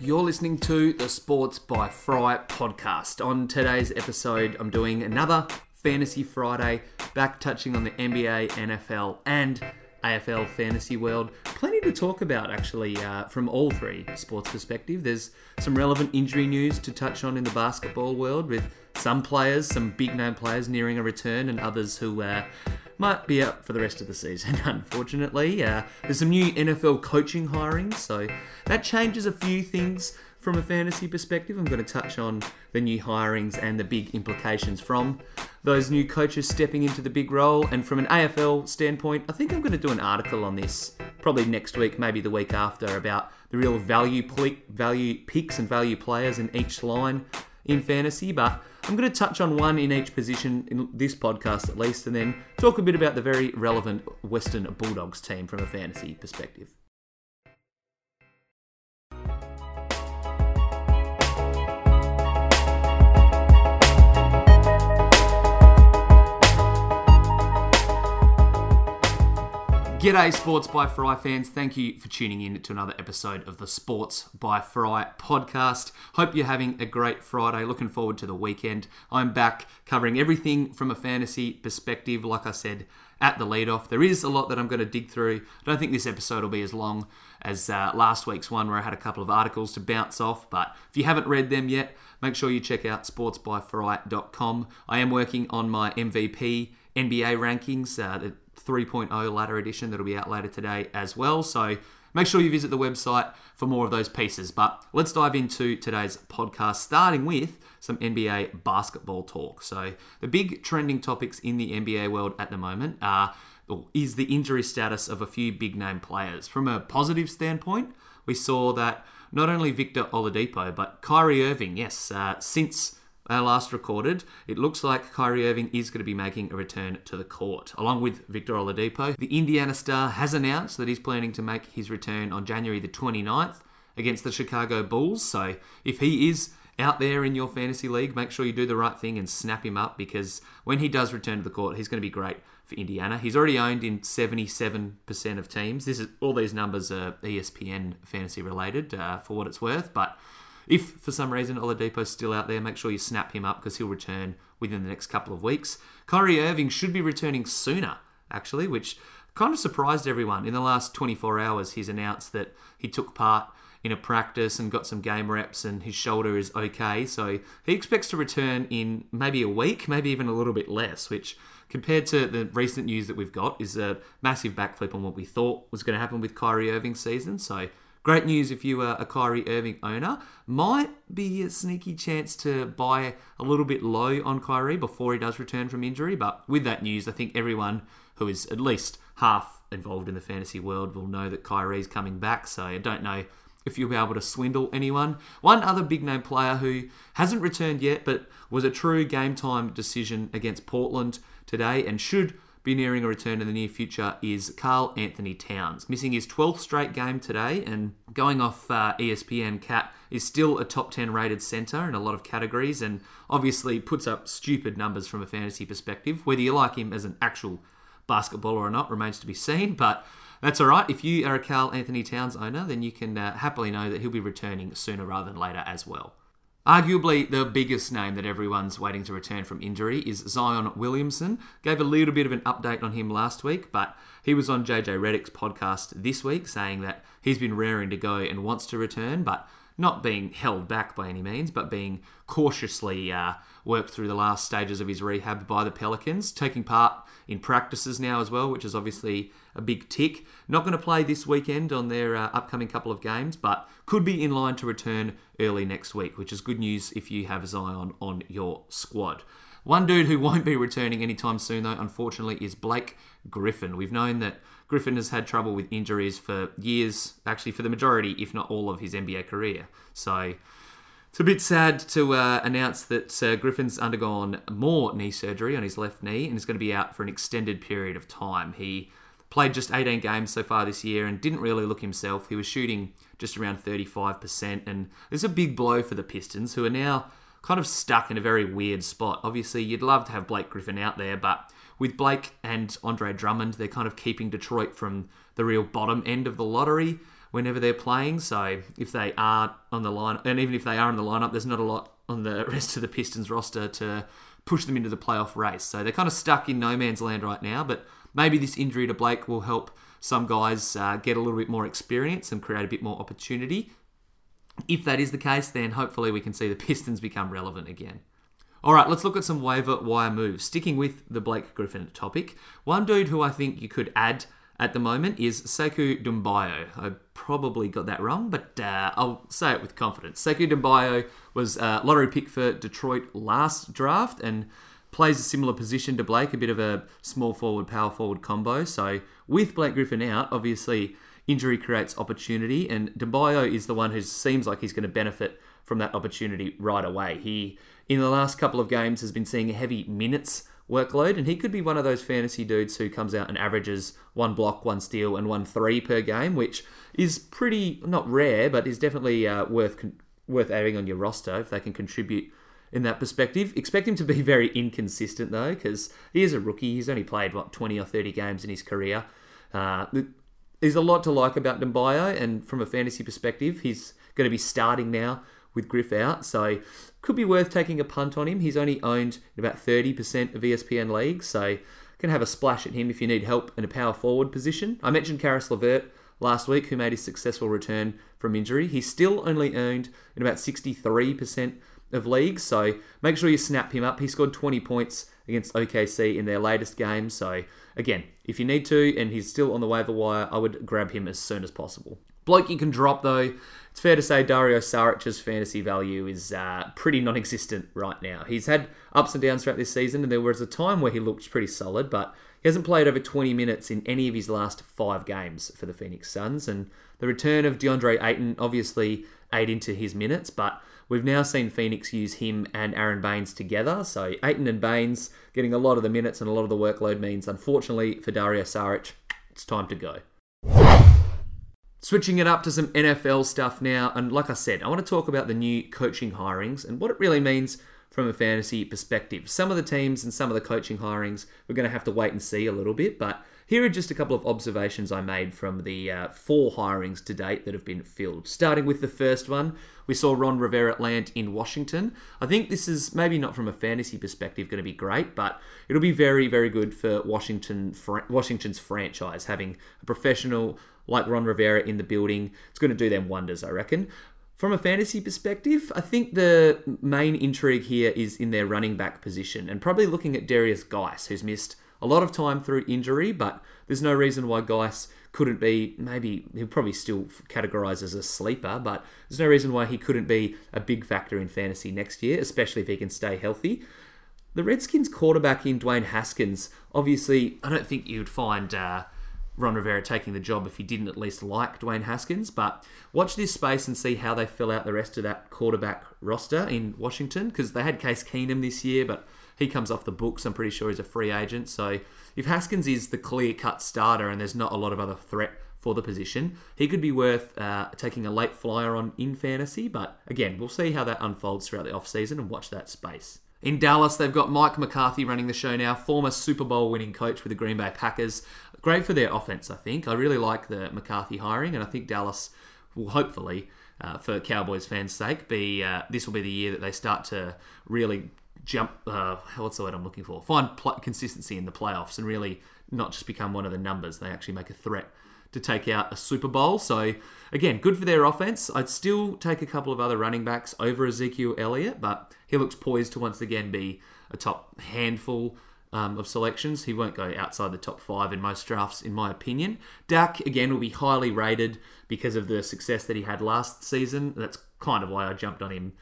You're listening to the Sports by Fry podcast. On today's episode, I'm doing another Fantasy Friday, back touching on the NBA, NFL, and AFL fantasy world. Plenty to talk about, actually, uh, from all three sports perspective. There's some relevant injury news to touch on in the basketball world with some players, some big name players nearing a return, and others who uh, might be out for the rest of the season, unfortunately. Uh, there's some new NFL coaching hiring, so that changes a few things from a fantasy perspective. I'm going to touch on the new hirings and the big implications from those new coaches stepping into the big role. And from an AFL standpoint, I think I'm going to do an article on this probably next week, maybe the week after, about the real value value picks and value players in each line in fantasy. But I'm going to touch on one in each position in this podcast at least, and then talk a bit about the very relevant Western Bulldogs team from a fantasy perspective. G'day, Sports by Fry fans. Thank you for tuning in to another episode of the Sports by Fry podcast. Hope you're having a great Friday. Looking forward to the weekend. I'm back covering everything from a fantasy perspective, like I said at the lead off. There is a lot that I'm going to dig through. I don't think this episode will be as long as uh, last week's one, where I had a couple of articles to bounce off. But if you haven't read them yet, make sure you check out sportsbyfry.com. I am working on my MVP NBA rankings. Uh, 3.0 ladder edition that'll be out later today as well. So make sure you visit the website for more of those pieces. But let's dive into today's podcast, starting with some NBA basketball talk. So the big trending topics in the NBA world at the moment are is the injury status of a few big name players. From a positive standpoint, we saw that not only Victor Oladipo, but Kyrie Irving, yes, uh, since last recorded, it looks like Kyrie Irving is going to be making a return to the court. Along with Victor Oladipo, the Indiana star has announced that he's planning to make his return on January the 29th against the Chicago Bulls. So if he is out there in your fantasy league, make sure you do the right thing and snap him up because when he does return to the court, he's going to be great for Indiana. He's already owned in 77% of teams. This is all these numbers are ESPN fantasy related uh, for what it's worth, but if for some reason Oladipo's still out there, make sure you snap him up because he'll return within the next couple of weeks. Kyrie Irving should be returning sooner, actually, which kind of surprised everyone. In the last 24 hours, he's announced that he took part in a practice and got some game reps and his shoulder is okay. So he expects to return in maybe a week, maybe even a little bit less, which compared to the recent news that we've got is a massive backflip on what we thought was going to happen with Kyrie Irving's season. So Great news if you are a Kyrie Irving owner. Might be a sneaky chance to buy a little bit low on Kyrie before he does return from injury. But with that news, I think everyone who is at least half involved in the fantasy world will know that Kyrie's coming back. So I don't know if you'll be able to swindle anyone. One other big name player who hasn't returned yet, but was a true game time decision against Portland today and should be nearing a return in the near future is Karl Anthony Towns. Missing his 12th straight game today and going off uh, ESPN Cat is still a top 10 rated centre in a lot of categories and obviously puts up stupid numbers from a fantasy perspective. Whether you like him as an actual basketballer or not remains to be seen, but that's all right. If you are a Karl Anthony Towns owner, then you can uh, happily know that he'll be returning sooner rather than later as well. Arguably, the biggest name that everyone's waiting to return from injury is Zion Williamson. Gave a little bit of an update on him last week, but he was on JJ Redick's podcast this week saying that he's been raring to go and wants to return, but not being held back by any means, but being cautiously uh, worked through the last stages of his rehab by the Pelicans, taking part in practices now as well, which is obviously a big tick. Not going to play this weekend on their uh, upcoming couple of games, but could be in line to return early next week, which is good news if you have Zion on your squad. One dude who won't be returning anytime soon, though, unfortunately, is Blake Griffin. We've known that Griffin has had trouble with injuries for years, actually, for the majority, if not all, of his NBA career. So it's a bit sad to uh, announce that uh, Griffin's undergone more knee surgery on his left knee and is going to be out for an extended period of time. He played just 18 games so far this year and didn't really look himself. He was shooting just around 35%, and it's a big blow for the Pistons, who are now kind of stuck in a very weird spot. Obviously, you'd love to have Blake Griffin out there, but with Blake and Andre Drummond, they're kind of keeping Detroit from the real bottom end of the lottery. whenever they're playing. So if they aren't on the line, and even if they are in the lineup, there's not a lot on the rest of the Pistons roster to push them into the playoff race. So they're kind of stuck in no man's land right now. But maybe this injury to Blake will help some guys uh, get a little bit more experience and create a bit more opportunity. If that is the case, then hopefully we can see the Pistons become relevant again. All right, let's look at some waiver wire moves. Sticking with the Blake Griffin topic, one dude who I think you could add at the moment is Sekou Doumbouya. I probably got that wrong, but uh, I'll say it with confidence. Sekou Doumbouya was a lottery pick for Detroit last draft and plays a similar position to Blake, a bit of a small forward, power forward combo. So with Blake Griffin out, obviously injury creates opportunity, and Doumbouya is the one who seems like he's going to benefit from that opportunity right away. He, in the last couple of games, has been seeing a heavy minutes workload, and he could be one of those fantasy dudes who comes out and averages one block, one steal, and one three per game, which is pretty not rare, but is definitely uh, worth worth adding on your roster if they can contribute in that perspective. Expect him to be very inconsistent though, because he is a rookie. He's only played what twenty or thirty games in his career. Uh, there's a lot to like about Doumbouya, and from a fantasy perspective, he's going to be starting now with Griff out, so could be worth taking a punt on him. He's only owned about 30% of ESPN leagues, so can have a splash at him if you need help in a power forward position. I mentioned Caris LeVert last week, who made his successful return from injury. He's still only owned in about 63% of leagues, so make sure you snap him up. He scored 20 points against OKC in their latest game, so again, if you need to and he's still on the waiver wire, I would grab him as soon as possible. Bloke you can drop though, it's fair to say Dario Saric's fantasy value is uh, pretty non existent right now. He's had ups and downs throughout this season, and there was a time where he looked pretty solid, but he hasn't played over 20 minutes in any of his last five games for the Phoenix Suns. And the return of DeAndre Ayton obviously ate into his minutes, but we've now seen Phoenix use him and Aron Baynes together. So Ayton and Baynes getting a lot of the minutes and a lot of the workload means, unfortunately, for Dario Saric, it's time to go. Switching it up to some NFL stuff now, and like I said, I want to talk about the new coaching hirings and what it really means from a fantasy perspective. Some of the teams and some of the coaching hirings we're going to have to wait and see a little bit, but here are just a couple of observations I made from the uh, four hirings to date that have been filled. Starting with the first one, we saw Ron Rivera land in Washington. I think this is maybe not from a fantasy perspective going to be great, but it'll be very, very good for Washington Washington's franchise having a professional like Ron Rivera in the building. It's going to do them wonders, I reckon. From a fantasy perspective, I think the main intrigue here is in their running back position and probably looking at Derrius Guice, who's missed a lot of time through injury, but there's no reason why Guice couldn't be, maybe he'll probably still categorize as a sleeper, but there's no reason why he couldn't be a big factor in fantasy next year, especially if he can stay healthy. The Redskins quarterback in Dwayne Haskins, obviously, I don't think you'd find uh, Ron Rivera taking the job if he didn't at least like Dwayne Haskins. But watch this space and see how they fill out the rest of that quarterback roster in Washington because they had Case Keenum this year, but he comes off the books. I'm pretty sure he's a free agent. So if Haskins is the clear cut starter and there's not a lot of other threat for the position, he could be worth uh, taking a late flyer on in fantasy. But again, we'll see how that unfolds throughout the offseason and watch that space. In Dallas, they've got Mike McCarthy running the show now, former Super Bowl winning coach with the Green Bay Packers. Great for their offense, I think. I really like the McCarthy hiring, and I think Dallas will hopefully, uh, for Cowboys fans' sake, be uh, this will be the year that they start to really jump. Uh, what's the word I'm looking for? Find pl- consistency in the playoffs and really not just become one of the numbers. They actually make a threat to take out a Super Bowl. So, again, good for their offense. I'd still take a couple of other running backs over Ezekiel Elliott, but he looks poised to once again be a top handful um, of selections. He won't go outside the top five in most drafts, in my opinion. Dak, again, will be highly rated because of the success that he had last season. That's kind of why I jumped on him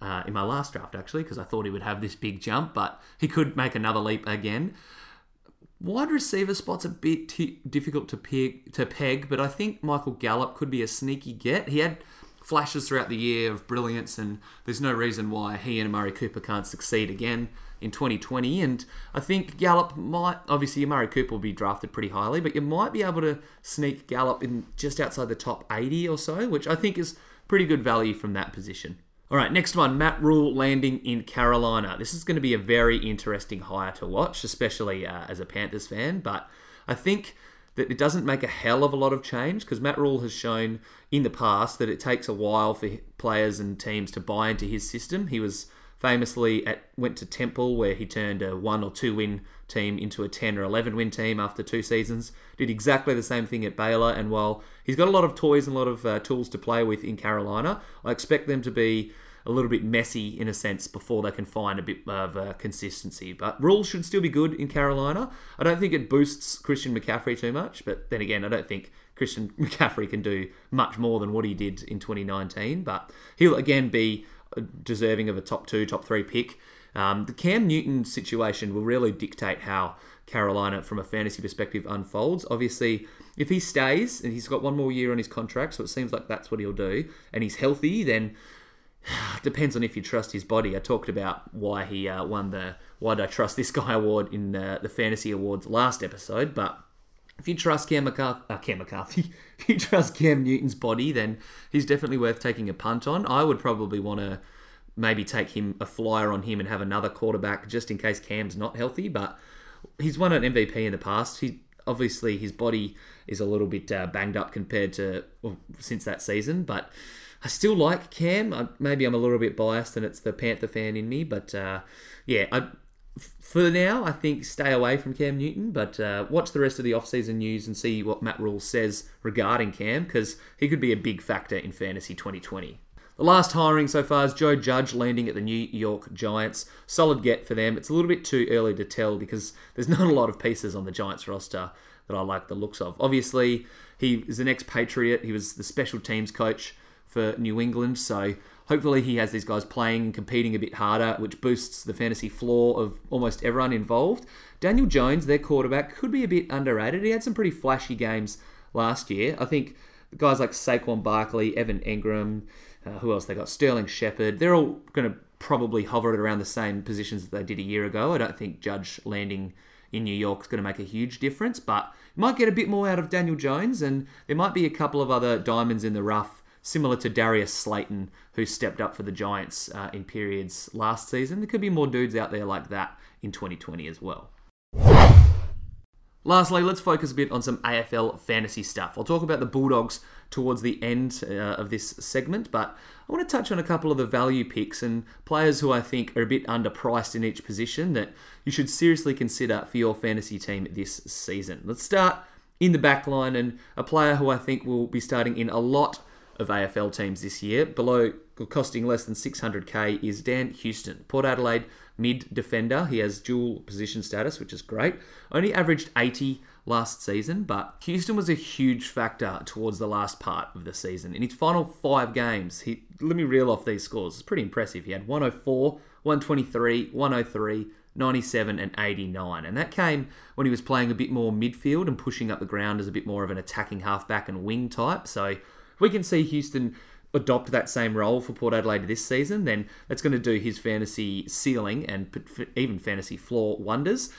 uh, in my last draft, actually, because I thought he would have this big jump, but he could make another leap again. Wide receiver spot's a bit t- difficult to peg, to peg, but I think Michael Gallup could be a sneaky get. He had flashes throughout the year of brilliance, and there's no reason why he and Amari Cooper can't succeed again in 2020. And I think Gallup might, obviously, Amari Cooper will be drafted pretty highly, but you might be able to sneak Gallup in just outside the top 80 or so, which I think is pretty good value from that position. All right, next one Matt Rhule landing in Carolina. This is going to be a very interesting hire to watch, especially uh, as a Panthers fan. But I think that it doesn't make a hell of a lot of change because Matt Rhule has shown in the past that it takes a while for players and teams to buy into his system. He was famously at went to Temple where he turned a one or two win team into a 10 or 11 win team after two seasons. Did exactly the same thing at Baylor, and while he's got a lot of toys and a lot of uh, tools to play with in Carolina, I expect them to be a little bit messy in a sense before they can find a bit of uh, consistency. But Rhule's should still be good in Carolina. I don't think it boosts Christian McCaffrey too much, but then again, I don't think Christian McCaffrey can do much more than what he did in 2019. But he'll again be deserving of a top two, top three pick. Um, the Cam Newton situation will really dictate how Carolina, from a fantasy perspective, unfolds. Obviously, if he stays and he's got one more year on his contract, so it seems like that's what he'll do, and he's healthy, then depends on if you trust his body. I talked about why he uh, won the Why Do I Trust This Guy award in uh, the Fantasy Awards last episode, but if you trust Cam McCarthy, uh, Cam McCarthy, if you trust Cam Newton's body, then he's definitely worth taking a punt on. I would probably want to maybe take him a flyer on him and have another quarterback just in case Cam's not healthy. But he's won an MVP in the past. He obviously his body is a little bit uh, banged up compared to well, since that season, but I still like Cam. Maybe I'm a little bit biased and it's the Panther fan in me, but uh, yeah, I for now, I think stay away from Cam Newton, but uh, watch the rest of the off-season news and see what Matt Rhule says regarding Cam, because he could be a big factor in fantasy 2020. The last hiring so far is Joe Judge landing at the New York Giants. Solid get for them. It's a little bit too early to tell because there's not a lot of pieces on the Giants roster that I like the looks of. Obviously, he is an ex-Patriot. He was the special teams coach for New England, so hopefully he has these guys playing and competing a bit harder, which boosts the fantasy floor of almost everyone involved. Daniel Jones, their quarterback, could be a bit underrated. He had some pretty flashy games last year. I think guys like Saquon Barkley, Evan Engram, uh, who else they got? Sterling Shepard. They're all going to probably hover at around the same positions that they did a year ago. I don't think Judge landing in New York is going to make a huge difference, but might get a bit more out of Daniel Jones, and there might be a couple of other diamonds in the rough similar to Darius Slayton, who stepped up for the Giants uh, in periods last season. There could be more dudes out there like that in 2020 as well. Lastly, let's focus a bit on some AFL fantasy stuff. I'll talk about the Bulldogs towards the end uh, of this segment, but I want to touch on a couple of the value picks and players who I think are a bit underpriced in each position that you should seriously consider for your fantasy team this season. Let's start in the back line and a player who I think will be starting in a lot of AFL teams this year, below costing less than 600k, is Dan Houston, Port Adelaide mid defender. He has dual position status, which is great. Only averaged 80 last season, but Houston was a huge factor towards the last part of the season. In his final five games, he let me reel off these scores. It's pretty impressive. He had 104, 123, 103, 97 and 89. And that came when he was playing a bit more midfield and pushing up the ground as a bit more of an attacking halfback and wing type. So we can see Houston adopt that same role for Port Adelaide this season, then that's going to do his fantasy ceiling and even fantasy floor wonders.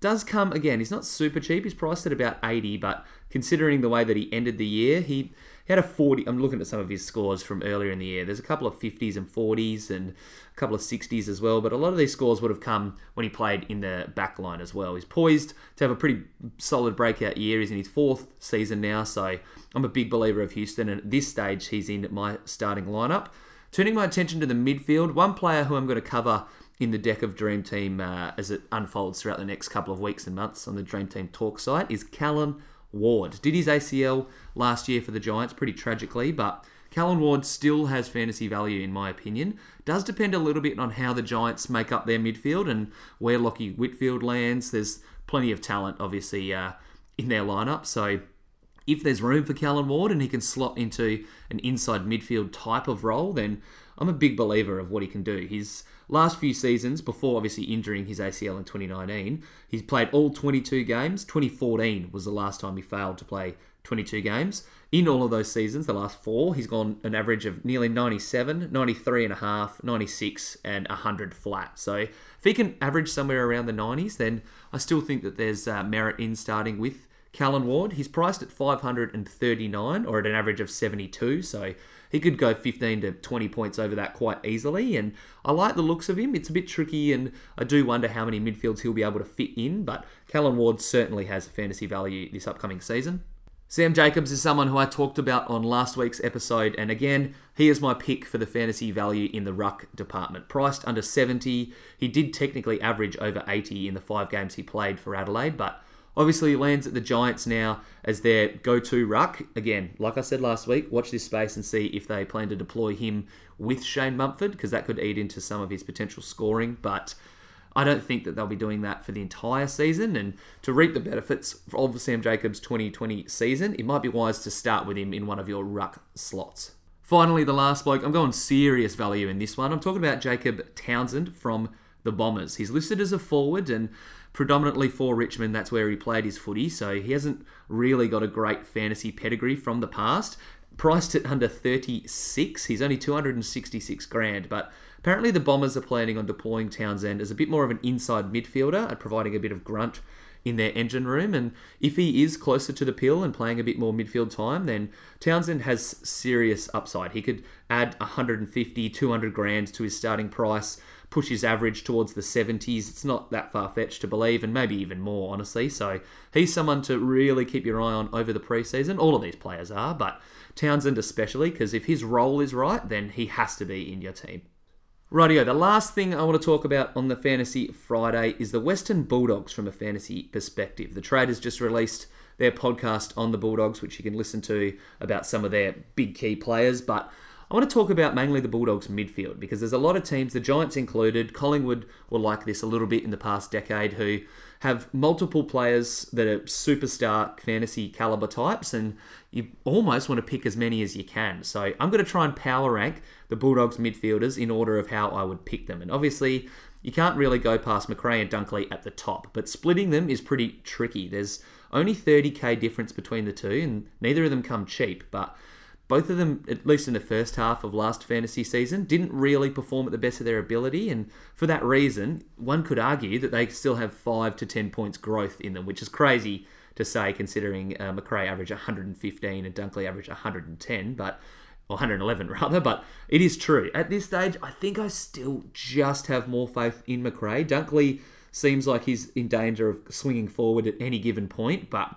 Does come again, he's not super cheap, he's priced at about 80, but considering the way that he ended the year, he he had a 40. I'm looking at some of his scores from earlier in the year. There's a couple of 50s and 40s and a couple of 60s as well, but a lot of these scores would have come when he played in the back line as well. He's poised to have a pretty solid breakout year. He's in his fourth season now, so I'm a big believer of Houston, and at this stage, he's in my starting lineup. Turning my attention to the midfield, one player who I'm going to cover in the deck of Dream Team uh, as it unfolds throughout the next couple of weeks and months on the Dream Team talk site is Callan Ward. Did his ACL last year for the Giants pretty tragically, but Callan Ward still has fantasy value in my opinion. Does depend a little bit on how the Giants make up their midfield and where Lachie Whitfield lands. There's plenty of talent, obviously, uh, in their lineup. So if there's room for Callan Ward and he can slot into an inside midfield type of role, then I'm a big believer of what he can do. His last few seasons, before obviously injuring his ACL in 2019, he's played all 22 games. 2014 was the last time he failed to play 22 games. In all of those seasons, the last four, he's gone an average of nearly 97, 93 and a half, 96, and 100 flat. So if he can average somewhere around the 90s, then I still think that there's uh, merit in starting with Callan Ward. He's priced at 539 or at an average of 72. So he could go 15 to 20 points over that quite easily. And I like the looks of him. It's a bit tricky, and I do wonder how many midfields he'll be able to fit in. But Callan Ward certainly has fantasy value this upcoming season. Sam Jacobs is someone who I talked about on last week's episode, and again, he is my pick for the fantasy value in the ruck department. Priced under 70, he did technically average over 80 in the five games he played for Adelaide, but obviously he lands at the Giants now as their go to ruck. Again, like I said last week, watch this space and see if they plan to deploy him with Shane Mumford, because that could eat into some of his potential scoring, but. I don't think that they'll be doing that for the entire season. And to reap the benefits of Sam Jacobs' 2020 season, it might be wise to start with him in one of your ruck slots. Finally, the last bloke, I'm going serious value in this one. I'm talking about Jacob Townsend from the Bombers. He's listed as a forward and predominantly for Richmond, that's where he played his footy, so he hasn't really got a great fantasy pedigree from the past. Priced at under 36, he's only 266 grand, but Apparently, the Bombers are planning on deploying Townsend as a bit more of an inside midfielder and providing a bit of grunt in their engine room. And if he is closer to the pill and playing a bit more midfield time, then Townsend has serious upside. He could add 150, 200 grand to his starting price, push his average towards the 70s. It's not that far fetched to believe, and maybe even more, honestly. So he's someone to really keep your eye on over the preseason. All of these players are, but Townsend especially, because if his role is right, then he has to be in your team. Rightio, the last thing I want to talk about on the Fantasy Friday is the Western Bulldogs from a fantasy perspective. The trade has just released their podcast on the Bulldogs, which you can listen to about some of their big key players. But I want to talk about mainly the Bulldogs midfield because there's a lot of teams, the Giants included, Collingwood were like this a little bit in the past decade, who have multiple players that are superstar fantasy caliber types, and you almost want to pick as many as you can. So I'm going to try and power rank the Bulldogs midfielders in order of how I would pick them. And obviously, you can't really go past Macrae and Dunkley at the top, but splitting them is pretty tricky. There's only 30k difference between the two, and neither of them come cheap, but both of them, at least in the first half of last fantasy season, didn't really perform at the best of their ability. And for that reason, one could argue that they still have 5 to 10 points growth in them, which is crazy to say considering uh, Macrae averaged 115 and Dunkley averaged 110, but or 111 rather, but it is true. At this stage, I think I still just have more faith in Macrae. Dunkley seems like he's in danger of swinging forward at any given point, but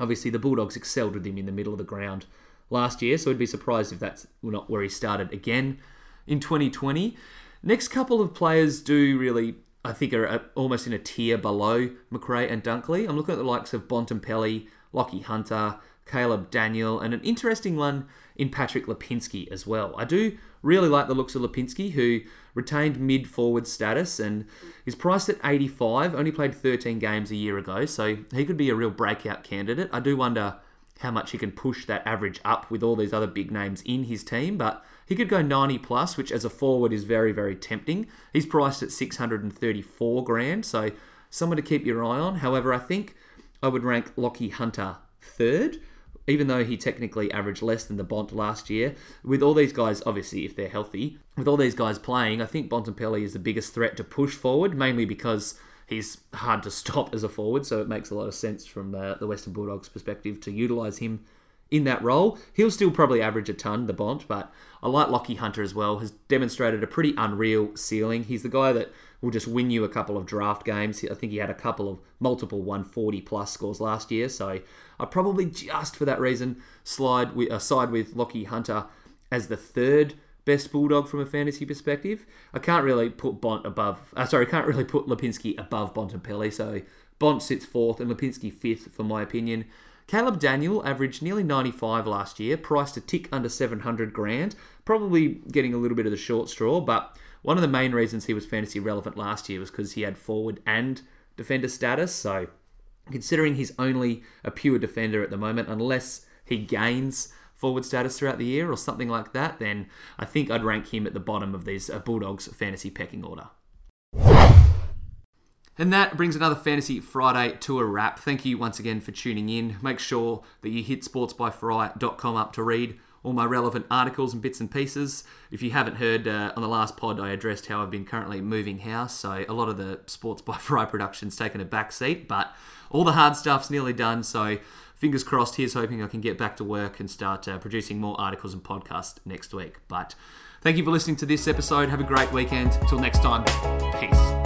obviously the Bulldogs excelled with him in the middle of the ground last year, so I'd be surprised if that's not where he started again in 2020. Next couple of players do really, I think, are almost in a tier below Macrae and Dunkley. I'm looking at the likes of Bontempelli, Lachie Hunter, Caleb Daniel, and an interesting one in Patrick Lipinski as well. I do really like the looks of Lipinski, who retained mid forward status and is priced at 85, only played 13 games a year ago, so he could be a real breakout candidate. I do wonder how much he can push that average up with all these other big names in his team, but he could go 90 plus, which as a forward is very, very tempting. He's priced at 634 grand, so someone to keep your eye on. However, I think I would rank Lachie Hunter third, even though he technically averaged less than the Bont last year. With all these guys, obviously, if they're healthy, with all these guys playing, I think Bontempelli is the biggest threat to push forward, mainly because he's hard to stop as a forward, so it makes a lot of sense from uh, the Western Bulldogs' perspective to utilise him in that role. He'll still probably average a ton, the Bont, but I like Lachie Hunter as well. Has demonstrated a pretty unreal ceiling. He's the guy that will just win you a couple of draft games. I think he had a couple of multiple 140 plus scores last year, so I probably just for that reason slide with, uh, side with Lachie Hunter as the third best bulldog from a fantasy perspective. I can't really put Bont above. Uh, sorry, I can't really put Lipinski above Bontempelli. So Bont sits fourth and Lipinski fifth, for my opinion. Caleb Daniel averaged nearly 95 last year, priced a tick under 700 grand, probably getting a little bit of the short straw, but one of the main reasons he was fantasy relevant last year was because he had forward and defender status. So, considering he's only a pure defender at the moment, unless he gains forward status throughout the year or something like that, then I think I'd rank him at the bottom of these uh, Bulldogs fantasy pecking order. And that brings another Fantasy Friday to a wrap. Thank you once again for tuning in. Make sure that you hit sportsbyfry.com up to read all my relevant articles and bits and pieces. If you haven't heard uh, on the last pod, I addressed how I've been currently moving house, so a lot of the Sports by Fry production's taken a back seat, but all the hard stuff's nearly done. So fingers crossed. Here's hoping I can get back to work and start uh, producing more articles and podcasts next week. But thank you for listening to this episode. Have a great weekend. Until next time, peace.